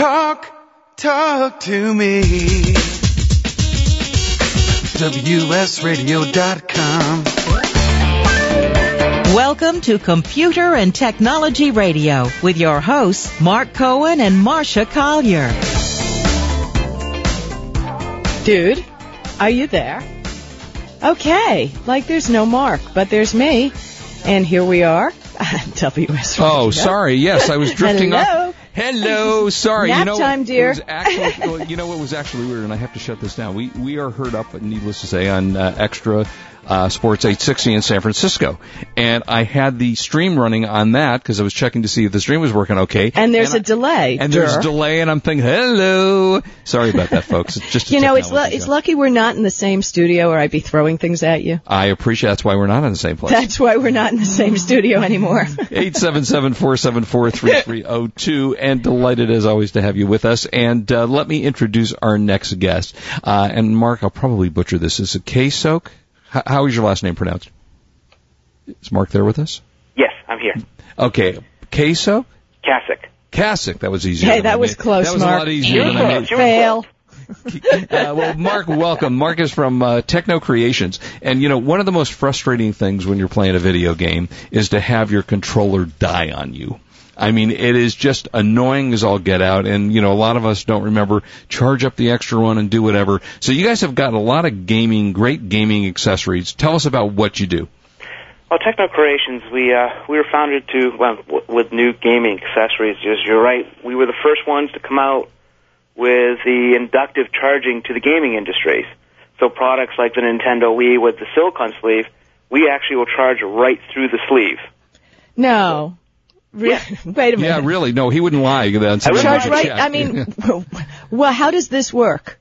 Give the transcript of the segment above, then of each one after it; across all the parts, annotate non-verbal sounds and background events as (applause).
Talk, talk to me. WSRadio.com. Welcome to Computer and Technology Radio with your hosts, Mark Cohen and Marcia Collier. Dude, are you there? Okay, like there's no Mark, but there's me. And here we are. (laughs) At WS. Oh, sorry. Yes, I was drifting Hello. off. Hello. (laughs) Sorry. Nap you know, time, dear. It was actually, well, you know what was actually weird, and I have to shut this down. We we are heard up, needless to say, on uh, extra. Uh, Sports 860 in San Francisco, and I had the stream running on that because I was checking to see if the stream was working okay. And there's a a delay. and there's a delay, and I'm thinking, hello. Sorry about that, folks. It's just (laughs) You know, it's lu- it's lucky we're not in the same studio, or I'd be throwing things at you. I appreciate that's why we're not in the same place. That's why we're not in the same studio anymore. (laughs) 877-474-3302 and delighted as always to have you with us. And uh, let me introduce our next guest. Uh, and Mark, I'll probably butcher this. Is it K-Soak? H- how is your last name pronounced? Is Mark there with us? Yes, I'm here. Okay. K-Soak? Kasich. Kasich. That was easier. Hey, than that I was made- close, That was Mark. a lot easier than I made. Fail. Uh, well, Mark, welcome. Mark is from uh, Teknocreations, and you know one of the most frustrating things when you're playing a video game is to have your controller die on you. I mean, it is just annoying as all get out, and you know a lot of us don't remember charge up the extra one and do whatever. So you guys have got a lot of gaming, great gaming accessories. Tell us about what you do. Well, Teknocreations, we uh, we were founded to well w- with new gaming accessories. Just you're right, we were the first ones to come out with the inductive charging to the gaming industries. So products like the Nintendo Wii with the silicon sleeve, we actually will charge right through the sleeve. No. Re- (laughs) Wait a minute. Yeah, really? No, he wouldn't lie. That's I wouldn't Charge Yeah. right. I mean, (laughs) well, how does this work?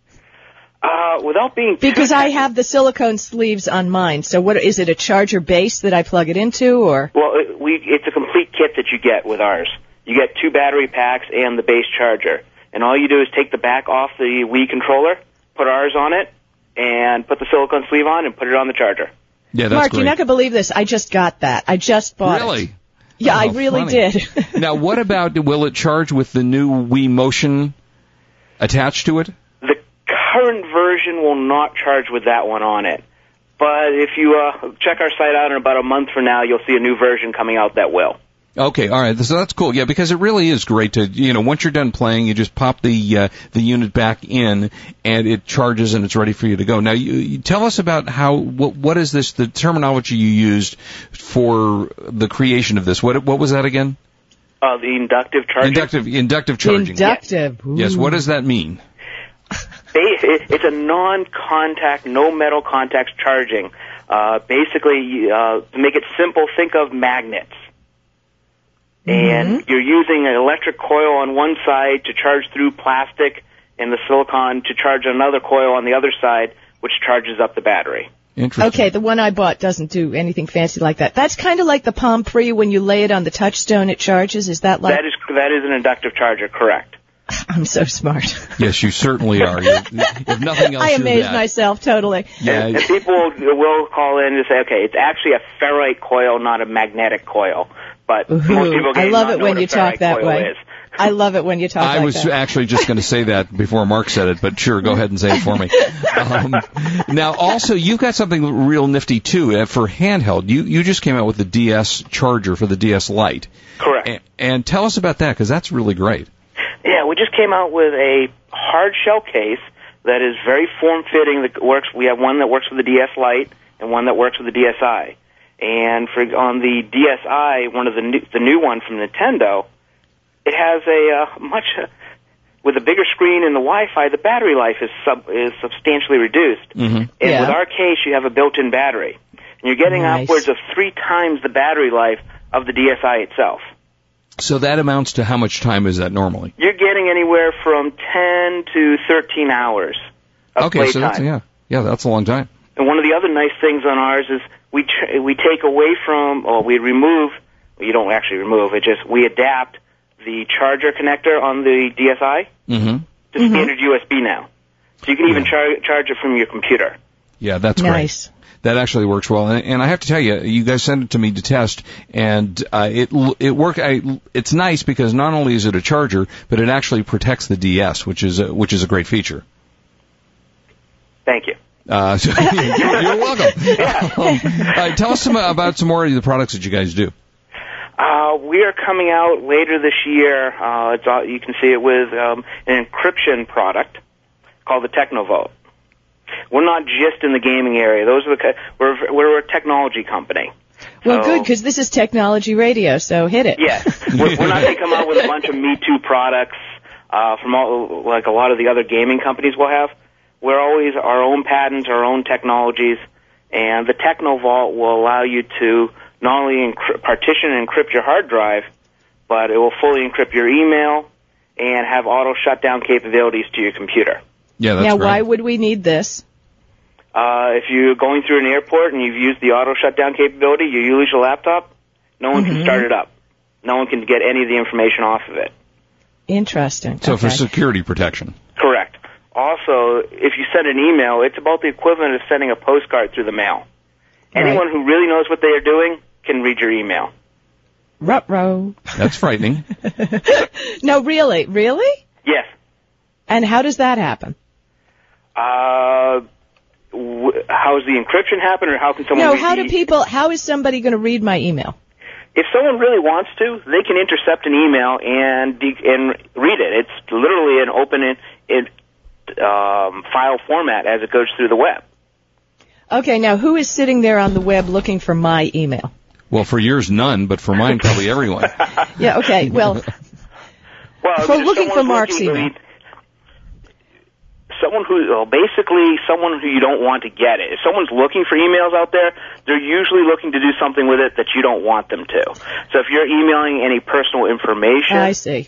Uh, without being Because I have the silicone sleeves on mine. So what is it? A charger base that I plug it into, or Well, it, we it's a complete kit that you get with ours. You get two battery packs and the base charger, and all you do is take the back off the Wii controller, put ours on it, and put the silicone sleeve on, and put it on the charger. yeah, that's Mark? great. You're not gonna believe this. I just got that. I just bought really? it. Yeah, I Oh, really funny. did. (laughs) now, what about will it charge with the new Wii Motion attached to it? The current version will not charge with that one on it, but if you uh, check our site out in about a month from now, you'll see a new version coming out that will. Okay, all right. So that's cool. Yeah, because it really is great to you know once you're done playing, you just pop the uh, the unit back in, and it charges and it's ready for you to go. Now, you, you tell us about how what what is this the terminology you used for the creation of this? What what was that again? Uh, the inductive charging. Inductive inductive charging. Inductive. Yes. What does that mean? It's a non-contact, no metal contacts charging. Uh, basically, uh, to make it simple, think of magnets. Mm-hmm. And you're using an electric coil on one side to charge through plastic and the silicon to charge another coil on the other side, which charges up the battery. Interesting. Okay, the one I bought doesn't do anything fancy like that. That's kind of like the Palm Pre when you lay it on the touchstone, it charges. Is that like? That is that is an inductive charger, correct? (laughs) I'm so smart. (laughs) Yes, you certainly are. You, if nothing else, (laughs) I you're amaze myself totally. Yeah. And, and people will, will call in and say, okay, it's actually a ferrite coil, not a magnetic coil. But most Ooh, people I love it when you talk that way. is. I love it when you talk I like was that. actually just going to say that before Mark said it, but sure, go ahead and say it for me. (laughs) Um, now, also, you've got something real nifty too uh, for handheld. You you just came out with the DS charger for the DS Lite, Correct. and, and tell us about that because that's really great. Yeah, we just came out with a hard shell case that is very form fitting. That works. We have one that works with the DS Lite and one that works with the DSi. And for on the DSi, one of the new, the new one from Nintendo, it has a uh, much uh, with a bigger screen and the Wi-Fi. The battery life is sub is substantially reduced. Mm-hmm. And Yeah. with our case, you have a built-in battery, and you're getting Nice. upwards of three times the battery life of the DSi itself. So that amounts to how much time is that normally? You're getting anywhere from 10 to 13 hours of okay, so that's yeah, yeah, that's a long time. And one of the other nice things on ours is we tr- we take away from or we remove. Well, you don't actually remove it. Just we adapt the charger connector on the DSi Mm-hmm. to standard USB now, so you can even char- charge it from your computer. Yeah, that's Nice. great. That actually works well, and, and I have to tell you, you guys sent it to me to test, and uh, it it work. I, it's nice because not only is it a charger, but it actually protects the DS, which is a, which is a great feature. Thank you. Uh, so you're, (laughs) you're welcome. (laughs) Um, uh, tell us some, about some more of the products that you guys do. Uh, we are coming out later this year. Uh, it's all, you can see it with um, an encryption product called the Technovolt. We're not just in the gaming area. Those are the we're we're a technology company. Well, So- good because this is technology radio, so hit it. Yes, (laughs) we're, we're not going to come out with a bunch of Me Too products uh, from all like a lot of the other gaming companies will have. We're always our own patents, our own technologies, and the Technovault will allow you to not only encrypt, partition and encrypt your hard drive, but it will fully encrypt your email and have auto shutdown capabilities to your computer. Yeah, that's now, great. why would we need this? Uh, if you're going through an airport and you've used the auto shutdown capability, you use your laptop, no one can start it up. No one can get any of the information off of it. Interesting. so for security protection. Correct. Also, if you send an email, it's about the equivalent of sending a postcard through the mail. Anyone who really knows what they are doing can read your email. Ruh-roh. That's frightening. (laughs) No, really, really. Yes. And how does that happen? Uh, w- how does the encryption happen, or how can someone? No, read how the- do people? How is somebody going to read my email? If someone really wants to, they can intercept an email and de- and read it. It's literally an open in, in um, file format as it goes through the web. Okay, now who is sitting there on the web looking for my email? Well, for yours, none, but for mine, probably everyone. (laughs) Yeah, okay. Well, (laughs) Well, For looking for Mark's looking- email. Someone who, well, basically, someone who you don't want to get it. If someone's looking for emails out there, they're usually looking to do something with it that you don't want them to. So if you're emailing any personal information, I see.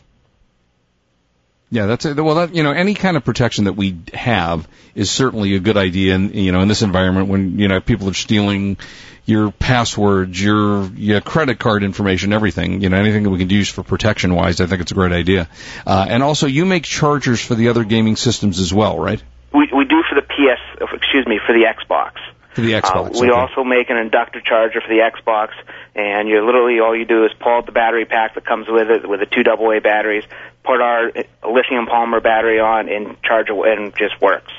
Yeah, that's it. Well, that, you know, any kind of protection that we have is certainly a good idea. And you know, in this environment, when you know people are stealing your passwords, your your credit card information, everything, you know, anything that we can use for protection wise, I think it's a great idea. Uh, and also, you make chargers for the other gaming systems as well, right? we, we do for the PS, excuse me, for the Xbox. For the Xbox. Uh, we okay. also make an inductor charger for the Xbox, and you literally all you do is pull out the battery pack that comes with it with the two AA batteries, put our lithium polymer battery on, and charge it, and it just works.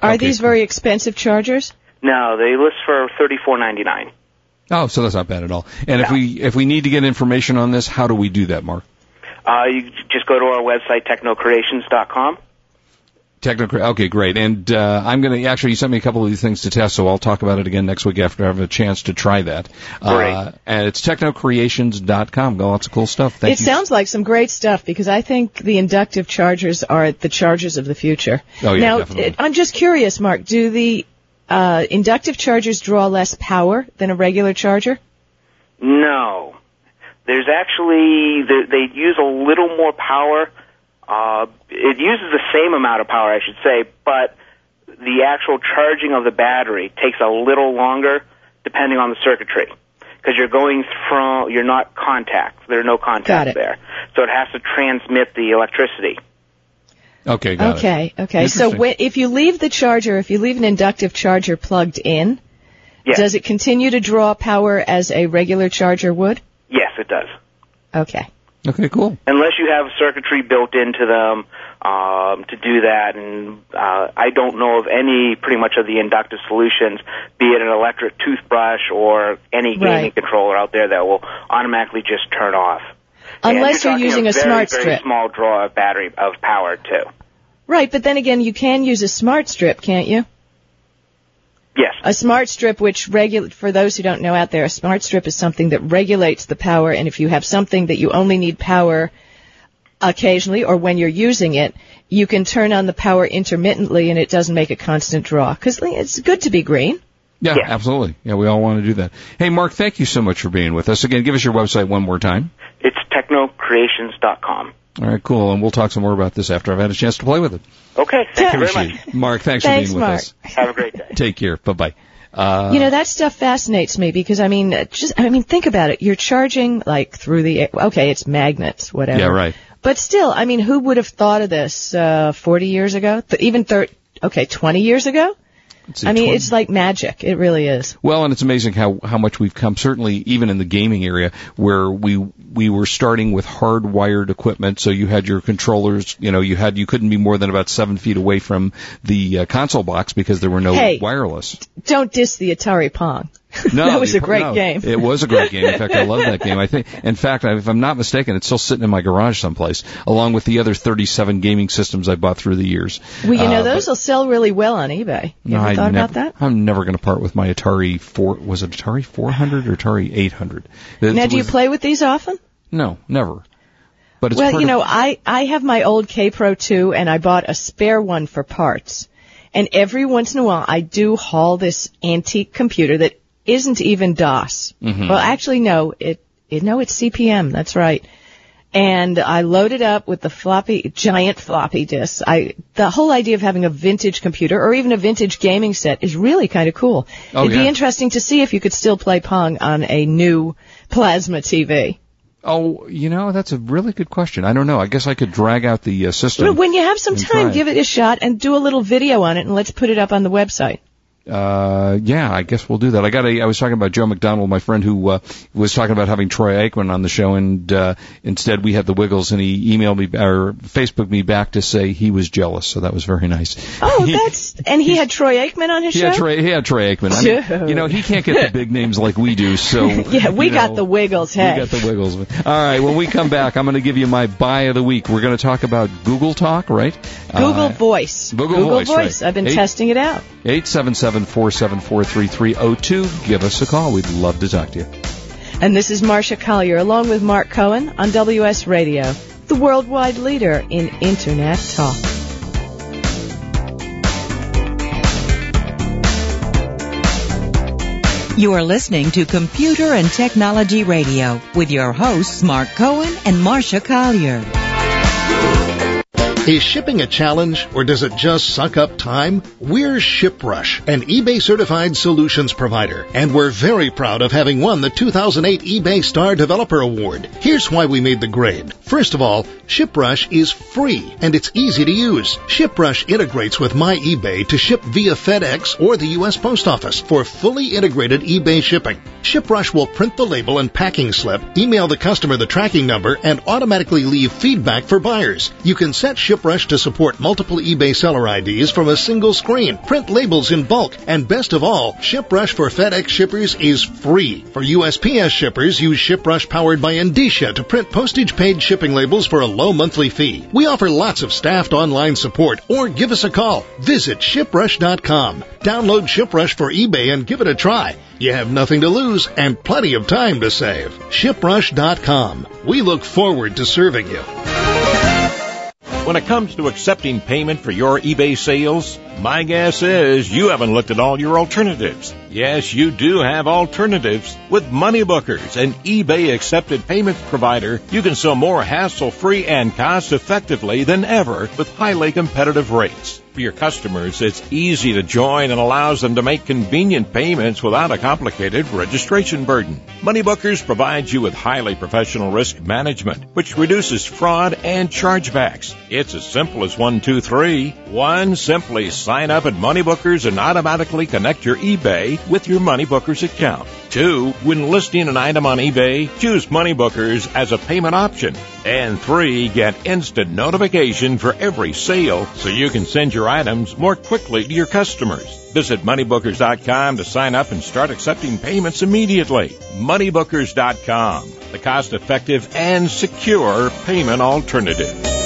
Are Okay. these very expensive chargers? No, they list for thirty four ninety nine. Oh, so that's not bad at all. And if we if we need to get information on this, how do we do that, Mark? Uh, you just go to our website teknocreations.com. Techno. Okay, great. And uh, I'm going to actually you sent me a couple of these things to test, so I'll talk about it again next week after I have a chance to try that. Great. Uh, and it's teknocreations.com. Got lots of cool stuff. Thank it you. sounds like some great stuff because I think the inductive chargers are the chargers of the future. Oh, yeah, now, definitely. I'm just curious, Mark. Do the uh, inductive chargers draw less power than a regular charger? No, there's actually they, they use a little more power. Uh, it uses the same amount of power, I should say, but the actual charging of the battery takes a little longer, depending on the circuitry, because you're going from you're not contact. There are no contacts there, so it has to transmit the electricity. Okay, got it. okay, okay. So Interesting. when, if you leave the charger, if you leave an inductive charger plugged in, Yes, does it continue to draw power as a regular charger would? yes, it does. Okay. Okay, cool. unless you have circuitry built into them um, to do that. And uh, I don't know of any pretty much of the inductive solutions, be it an electric toothbrush or any gaming Right. controller out there that will automatically just turn off. Unless you're you're using a very, smart very strip. small draw of battery of power too. Right, but then again, you can use a smart strip, can't you? Yes. A smart strip, which regul- for those who don't know out there, a smart strip is something that regulates the power, and if you have something that you only need power occasionally or when you're using it, you can turn on the power intermittently and it doesn't make a constant draw. Because it's good to be green. Yeah, Yeah. absolutely. Yeah, we all want to do that. Hey, Mark, thank you so much for being with us. Again, give us your website one more time. It's teknocreations.com. All right, cool. And we'll talk some more about this after I've had a chance to play with it. Okay. Thank you very much. it. Mark, thanks, Thanks, for being with us. (laughs) Have a great day. Take care. Bye bye. Uh, you know, that stuff fascinates me because I mean, uh, just, I mean, think about it. You're charging like through the, okay, it's magnets, whatever. yeah, right. But still, I mean, who would have thought of this, uh, 40 years ago? Th- even 30, okay, 20 years ago? I mean, 20 it's like magic. It really is. Well, and it's amazing how how much we've come. Certainly, even in the gaming area, where we we were starting with hardwired equipment, so you had your controllers. You know, you had you couldn't be more than about seven feet away from the uh, console box because there were no Hey. wireless. Don't diss the Atari Pong. (laughs) No, that was a great no, game. It was a great game. In (laughs) fact, I love that game. I think, in fact, if I'm not mistaken, it's still sitting in my garage someplace, along with the other 37 gaming systems I bought through the years. Well, you know, Uh, those will sell really well on eBay. You ever I thought nev- about that? I'm never going to part with my Atari four. Was it Atari 400 or Atari 800? It Now, do you play with these often? No, never. But it's well, you of- know, I, I have my old Kaypro 2 and I bought a spare one for parts. And every once in a while I do haul this antique computer that isn't even DOS. Mm-hmm. Well, actually no, it, it, no, it's CP/M, that's right. And I load it up with the floppy, giant floppy disks. I, the whole idea of having a vintage computer or even a vintage gaming set is really kind of cool. Oh, It'd yeah. be interesting to see if you could still play Pong on a new plasma TV. Oh, you know, that's a really good question. I don't know. I guess I could drag out the uh, system. Well, when you have some time, try give it a shot and do a little video on it, and let's put it up on the website. Uh, yeah, I guess we'll do that. I got a, I was talking about Joe McDonald, my friend who, uh, was talking about having Troy Aikman on the show and, uh, instead we had the Wiggles and he emailed me, or Facebooked me back to say he was jealous, so that was very nice. Oh, (laughs) He- that's and he had Troy Aikman on his He show. had Troy, he had Troy Aikman. I mean, you know, he can't get the big (laughs) names like we do, so. (laughs) yeah, we you got know, the Wiggles. We got the Wiggles. All right, when we come back, I'm going to give you my buy of the week. We're going to talk about Google Talk, right? Google Uh, Voice. Google Voice, right. I've been Eight- testing it out. 877-474-3302. Give us a call. We'd love to talk to you. And this is Marcia Collier along with Mark Cohen on WS Radio, the worldwide leader in Internet talk. You are listening to Computer and Technology Radio with your hosts Mark Cohen and Marcia Collier. Is shipping a challenge or does it just suck up time? We're ShipRush, an eBay certified solutions provider, and we're very proud of having won the 2008 eBay Star Developer Award. Here's why we made the grade. First of all, ShipRush is free and it's easy to use. ShipRush integrates with My eBay to ship via FedEx or the U.S. Post Office for fully integrated eBay shipping. ShipRush will print the label and packing slip, email the customer the tracking number, and automatically leave feedback for buyers. You can set ShipRush to support multiple eBay seller IDs from a single screen, print labels in bulk, and best of all, ShipRush for FedEx shippers is free. For USPS shippers, use ShipRush powered by Endicia to print postage paid shipping labels for a low monthly fee. We offer lots of staffed online support or give us a call. Visit shiprush.com. Download ShipRush for eBay and give it a try. You have nothing to lose and plenty of time to save. ShipRush.com. We look forward to serving you. When it comes to accepting payment for your eBay sales, my guess is you haven't looked at all your alternatives. Yes, you do have alternatives. With MoneyBookers, an eBay accepted payments provider, you can sell more hassle free and cost effectively than ever with highly competitive rates. For your customers, it's easy to join and allows them to make convenient payments without a complicated registration burden. MoneyBookers provides you with highly professional risk management, which reduces fraud and chargebacks. It's as simple as one, two, three. One, simply sign up at MoneyBookers and automatically connect your eBay with your MoneyBookers account. Two, when listing an item on eBay, choose MoneyBookers as a payment option. And three, get instant notification for every sale so you can send your items more quickly to your customers. Visit moneybookers.com to sign up and start accepting payments immediately. Moneybookers.com, the cost effective and secure payment alternative.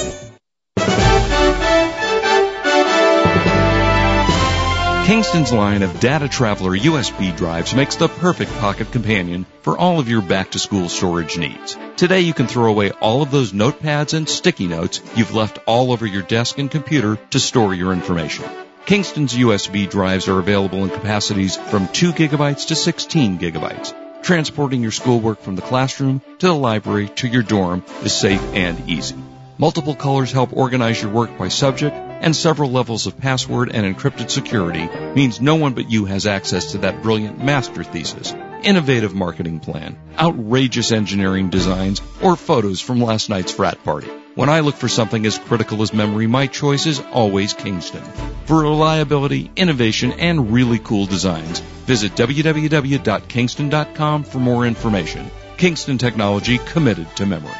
Kingston's line of DataTraveler USB drives makes the perfect pocket companion for all of your back to school storage needs. Today you can throw away all of those notepads and sticky notes you've left all over your desk and computer to store your information. Kingston's USB drives are available in capacities from 2 gigabytes to 16 gigabytes. Transporting your schoolwork from the classroom to the library to your dorm is safe and easy. Multiple colors help organize your work by subject, and several levels of password and encrypted security means no one but you has access to that brilliant master thesis, innovative marketing plan, outrageous engineering designs, or photos from last night's frat party. When I look for something as critical as memory, my choice is always Kingston. For reliability, innovation, and really cool designs, visit www.kingston.com for more information. Kingston Technology committed to memory.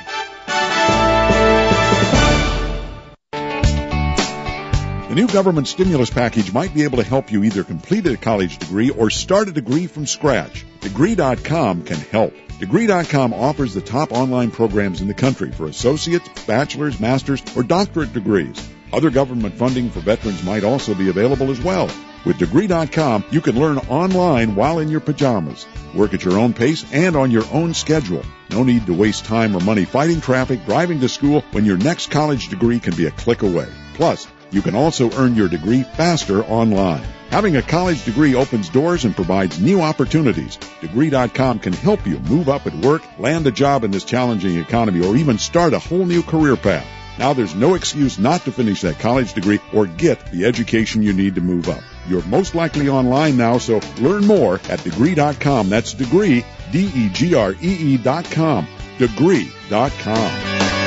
The new government stimulus package might be able to help you either complete a college degree or start a degree from scratch. Degree.com can help. Degree.com offers the top online programs in the country for associates, bachelor's, master's, or doctorate degrees. Other government funding for veterans might also be available as well. With Degree.com, you can learn online while in your pajamas. Work at your own pace and on your own schedule. No need to waste time or money fighting traffic, driving to school when your next college degree can be a click away. Plus, you can also earn your degree faster online. Having a college degree opens doors and provides new opportunities. Degree.com can help you move up at work, land a job in this challenging economy, or even start a whole new career path. Now there's no excuse not to finish that college degree or get the education you need to move up. You're most likely online now, so learn more at degree.com. That's degree, D-E-G-R-E-E dot com. Degree.com.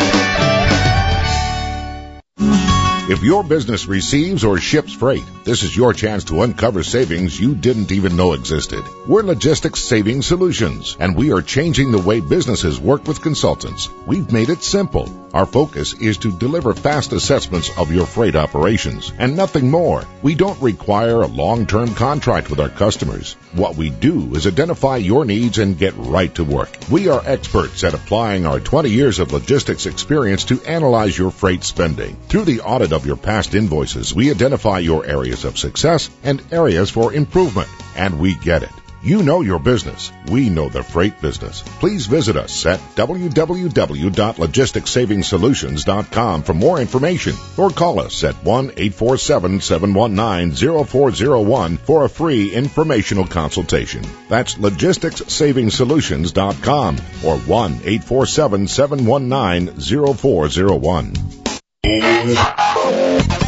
If your business receives or ships freight, this is your chance to uncover savings you didn't even know existed. We're Logistics Saving Solutions, and we are changing the way businesses work with consultants. We've made it simple. Our focus is to deliver fast assessments of your freight operations and nothing more. We don't require a long-term contract with our customers. What we do is identify your needs and get right to work. We are experts at applying our 20 years of logistics experience to analyze your freight spending. Through the audit of your past invoices, we identify your areas of success and areas for improvement, and we get it. You know your business. We know the freight business. Please visit us at www.logisticsavingsolutions.com for more information or call us at 1-847-719-0401 for a free informational consultation. That's logisticsavingsolutions.com or 1-847-719-0401.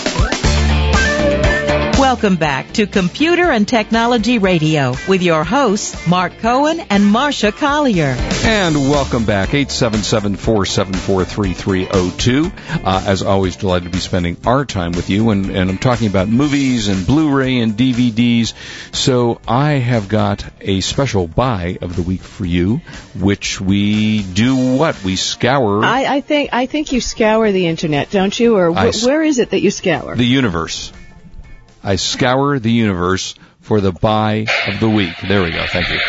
Welcome back to Computer and Technology Radio with your hosts, Mark Cohen and Marcia Collier. And welcome back, 877-474-3302. Uh, as always, delighted to be spending our time with you, and, and I'm talking about movies and Blu-ray and DVDs. So I have got a special buy of the week for you, which we do what? We scour I, I think I think you scour the internet, don't you? Or wh- s- where is it that you scour? the universe. I scour the universe for the buy of the week. There we go. Thank you.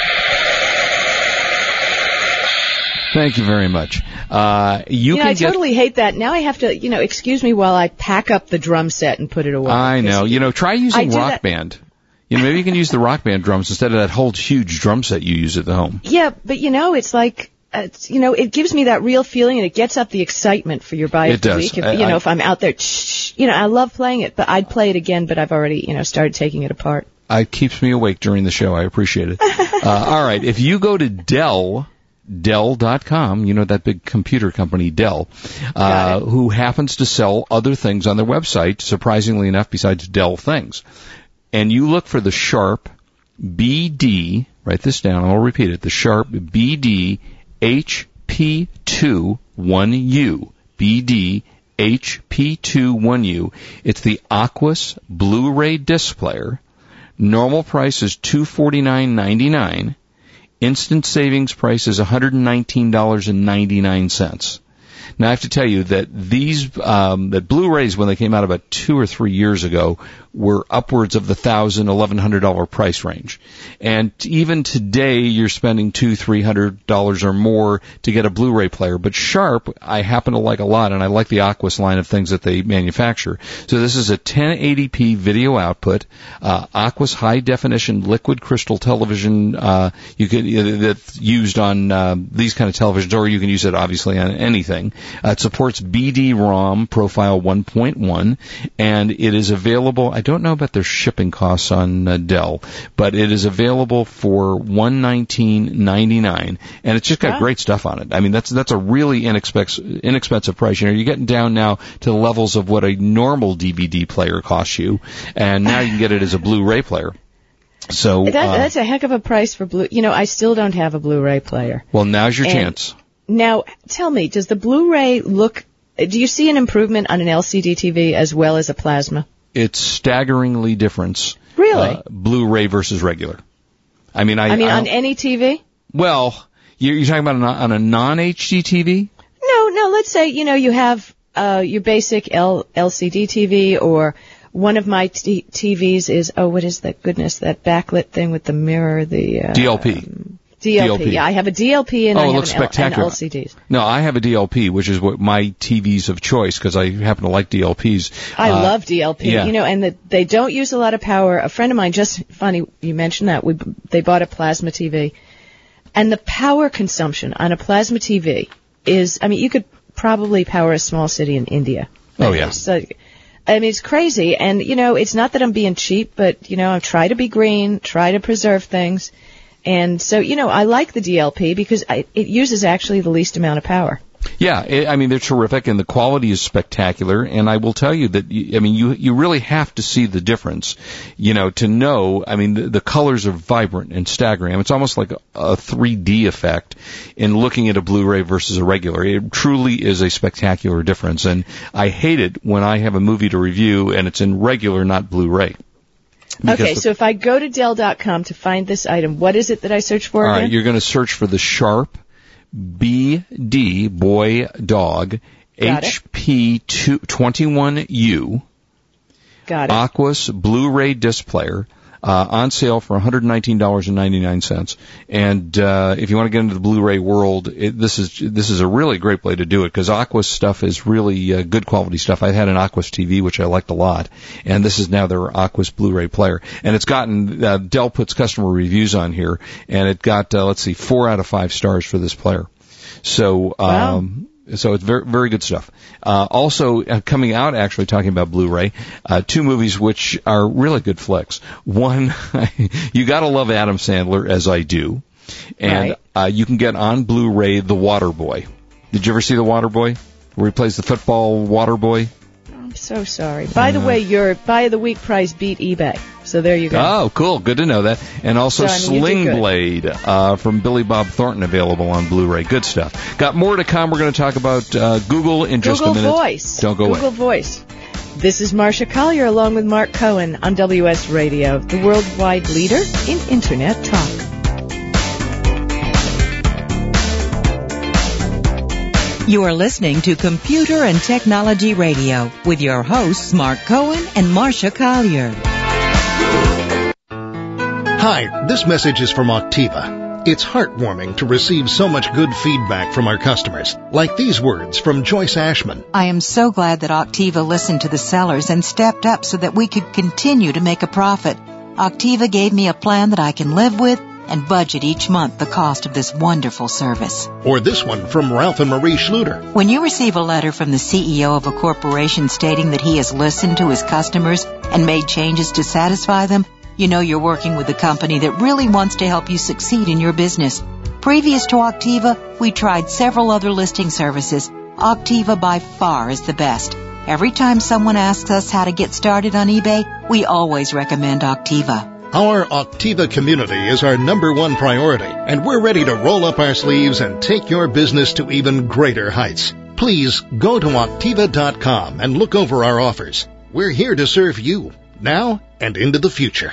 Thank you very much. Uh, you can yeah, can I get. totally hate that. Now I have to, you know, excuse me while I pack up the drum set and put it away. I know. You know, try using Rock Band. You know, maybe you can use the Rock Band drums instead of that whole huge drum set you use at the home. Yeah, but you know, it's like. It's, you know, it gives me that real feeling, and it gets up the excitement for your buy It does. If, I- you know, I- if I'm out there, shh, you know, I love playing it, but I'd play it again. But I've already, you know, started taking it apart. It keeps me awake during the show. I appreciate it. (laughs) uh, all right. If you go to Dell, Dell.com, you know that big computer company Dell, uh, who happens to sell other things on their website, surprisingly enough, besides Dell things. And you look for the Sharp BD, write this down, I'll repeat it, the Sharp BD HP2 1U. BD HP2 1U. It's the Aquos Blu-ray disc player. Normal price is $249.99. Instant savings price is $119.99. Now I have to tell you that these um, that Blu-rays when they came out about two or three years ago were upwards of the thousand, eleven hundred dollar price range, and even today you're spending two, three hundred dollars or more to get a Blu-ray player. But Sharp, I happen to like a lot, and I like the Aquos line of things that they manufacture. So this is a 1080p video output, uh, Aquos high definition liquid crystal television. Uh, you can that's used on uh, these kind of televisions, or you can use it obviously on anything. Uh, it supports BD-ROM profile 1.1, and it is available. I don't know about their shipping costs on uh, Dell, but it is available for 119.99, and it's just got Wow. great stuff on it. I mean, that's that's a really inexpensive inexpensive price. You know, you're getting down now to the levels of what a normal DVD player costs you, and now you can get it as a Blu-ray player. So, That, uh, that's a heck of a price for blue. You know, I still don't have a Blu-ray player. well, now's your and- chance. Now, tell me, does the Blu-ray look? Do you see an improvement on an LCD TV as well as a plasma? It's staggeringly different. Really? Uh, Blu-ray versus regular. I mean, I, I mean, I on any TV? well, you're, you're talking about on a, on a non-HD TV. No, no. Let's say you know you have uh, your basic L- LCD TV, or one of my t- TVs is oh, what is that goodness? That backlit thing with the mirror, the uh, DLP. DLP. DLP. Yeah, I have a DLP and Oh, I have looks an, L- spectacular. and LCDs. No, I have a DLP, which is what my TVs of choice because I happen to like DLPs. I Uh, love DLP. yeah. You know, and the, they don't use a lot of power. A friend of mine just funny you mentioned that we they bought a plasma TV, and the power consumption on a plasma TV is I mean you could probably power a small city in India. Oh yeah. So, I mean, it's crazy, and you know, it's not that I'm being cheap, but you know, I try to be green, try to preserve things, and so you know, I like the DLP because I, it uses actually the least amount of power. Yeah, i I mean they're terrific, and the quality is spectacular. And I will tell you that I mean you you really have to see the difference, you know, to know. I mean the, the colors are vibrant and staggering. It's almost like a, a 3D effect in looking at a Blu-ray versus a regular. It truly is a spectacular difference, and I hate it when I have a movie to review and it's in regular, not Blu-ray. Okay, so if I go to Dell.com to find this item, what is it that I search for All again? right, you're going to search for the Sharp BD boy dog Got. HP 21U Got it. Aquos Blu-ray disc player. Uh, on sale for $119.99. And uh, if you want to get into the Blu-ray world, it, this is this is a really great way to do it because Aquos stuff is really uh, good quality stuff. I had an Aquos TV which I liked a lot, and this is now their Aquos Blu-ray player. And it's gotten uh, Dell puts customer reviews on here, and it got uh, let's see four out of five stars for this player. So Wow. So it's very very good stuff. Uh, also uh, coming out, actually talking about Blu-ray, uh, two movies which are really good flicks. One, (laughs) you gotta love Adam Sandler as I do, and Right. uh, you can get on Blu-ray The Waterboy. Did you ever see The Waterboy, where he plays the football water boy? I'm so sorry. By the way, your buy of the week prize beat eBay. So there you go. Oh, cool. Good to know that. And also So, I mean, Sling. Blade uh, from Billy Bob Thornton available on Blu-ray. Good stuff. Got more to come. We're going to talk about uh, Google in just Google a minute. Google Voice. Don't go Google away. Voice. This is Marcia Collier along with Mark Cohen on WS Radio, the worldwide leader in Internet talk. You are listening to Computer and Technology Radio with your hosts Mark Cohen and Marcia Collier. Hi, this message is from Auctiva. It's heartwarming to receive so much good feedback from our customers, like these words from Joyce Ashman. I am so glad that Auctiva listened to the sellers and stepped up so that we could continue to make a profit. Auctiva gave me a plan that I can live with and budget each month the cost of this wonderful service. Or this one from Ralph and Marie Schluter. When you receive a letter from the CEO of a corporation stating that he has listened to his customers and made changes to satisfy them, you know you're working with a company that really wants to help you succeed in your business. Previous to Auctiva, we tried several other listing services. Auctiva by far is the best. Every time someone asks us how to get started on eBay, we always recommend Auctiva. Our Auctiva community is our number one priority, and we're ready to roll up our sleeves and take your business to even greater heights. Please go to Auctiva.com and look over our offers. We're here to serve you, now and into the future.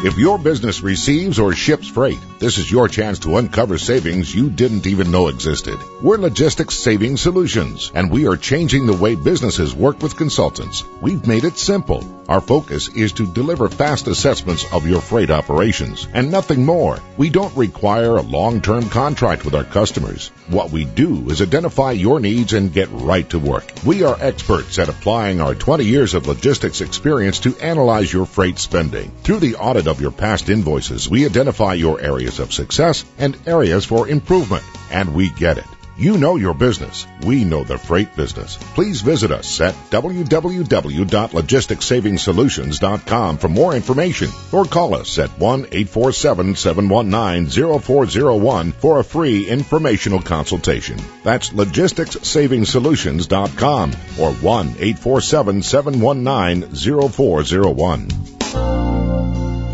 If your business receives or ships freight, this is your chance to uncover savings you didn't even know existed. We're Logistics Saving Solutions, and we are changing the way businesses work with consultants. We've made it simple. Our focus is to deliver fast assessments of your freight operations and nothing more. We don't require a long-term contract with our customers. What we do is identify your needs and get right to work. We are experts at applying our 20 years of logistics experience to analyze your freight spending. Through the audit of your past invoices, we identify your areas of success and areas for improvement, and we get it. You know your business. We know the freight business. Please visit us at www.logisticsavingsolutions.com for more information or call us at 1-847-719-0401 for a free informational consultation. That's logisticsavingsolutions.com or 1-847-719-0401.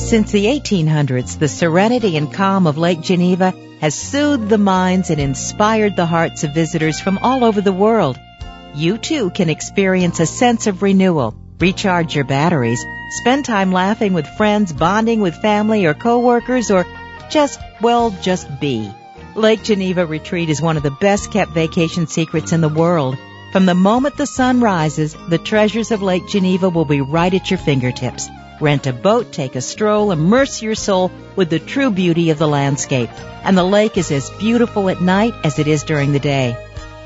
Since the 1800s, the serenity and calm of Lake Geneva has soothed the minds and inspired the hearts of visitors from all over the world. You too can experience a sense of renewal, recharge your batteries, spend time laughing with friends, bonding with family or coworkers, or just, well, just be. Lake Geneva Retreat is one of the best kept vacation secrets in the world. From the moment the sun rises, the treasures of Lake Geneva will be right at your fingertips. Rent a boat, take a stroll, immerse your soul with the true beauty of the landscape. And the lake is as beautiful at night as it is during the day.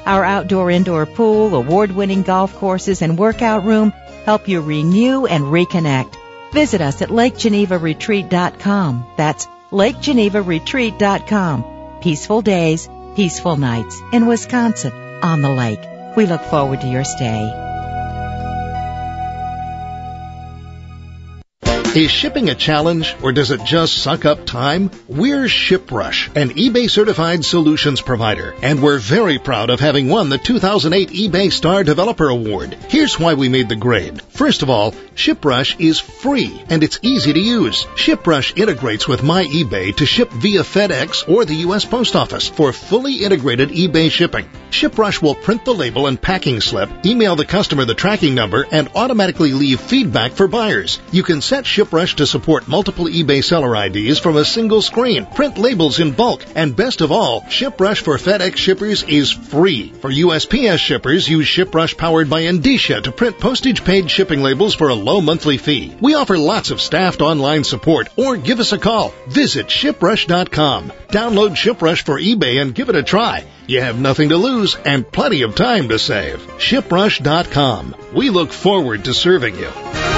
Our outdoor indoor pool, award-winning golf courses, and workout room help you renew and reconnect. Visit us at lakegenevaretreat.com. That's lakegenevaretreat.com. Peaceful days, peaceful nights in Wisconsin on the lake. We look forward to your stay. Is shipping a challenge or does it just suck up time? We're ShipRush, an eBay certified solutions provider, and we're very proud of having won the 2008 eBay Star Developer Award. Here's why we made the grade. First of all, ShipRush is free and it's easy to use. ShipRush integrates with my eBay to ship via FedEx or the U.S. Post Office for fully integrated eBay shipping. ShipRush will print the label and packing slip, email the customer the tracking number, and automatically leave feedback for buyers. You can set ShipRush to support multiple eBay seller IDs from a single screen, print labels in bulk, and best of all, ShipRush for FedEx shippers is free. For USPS shippers, use ShipRush powered by Endicia to print postage paid shipping labels for a low monthly fee. We offer lots of staffed online support or give us a call. Visit shiprush.com. Download ShipRush for eBay and give it a try. You have nothing to lose and plenty of time to save. ShipRush.com. We look forward to serving you.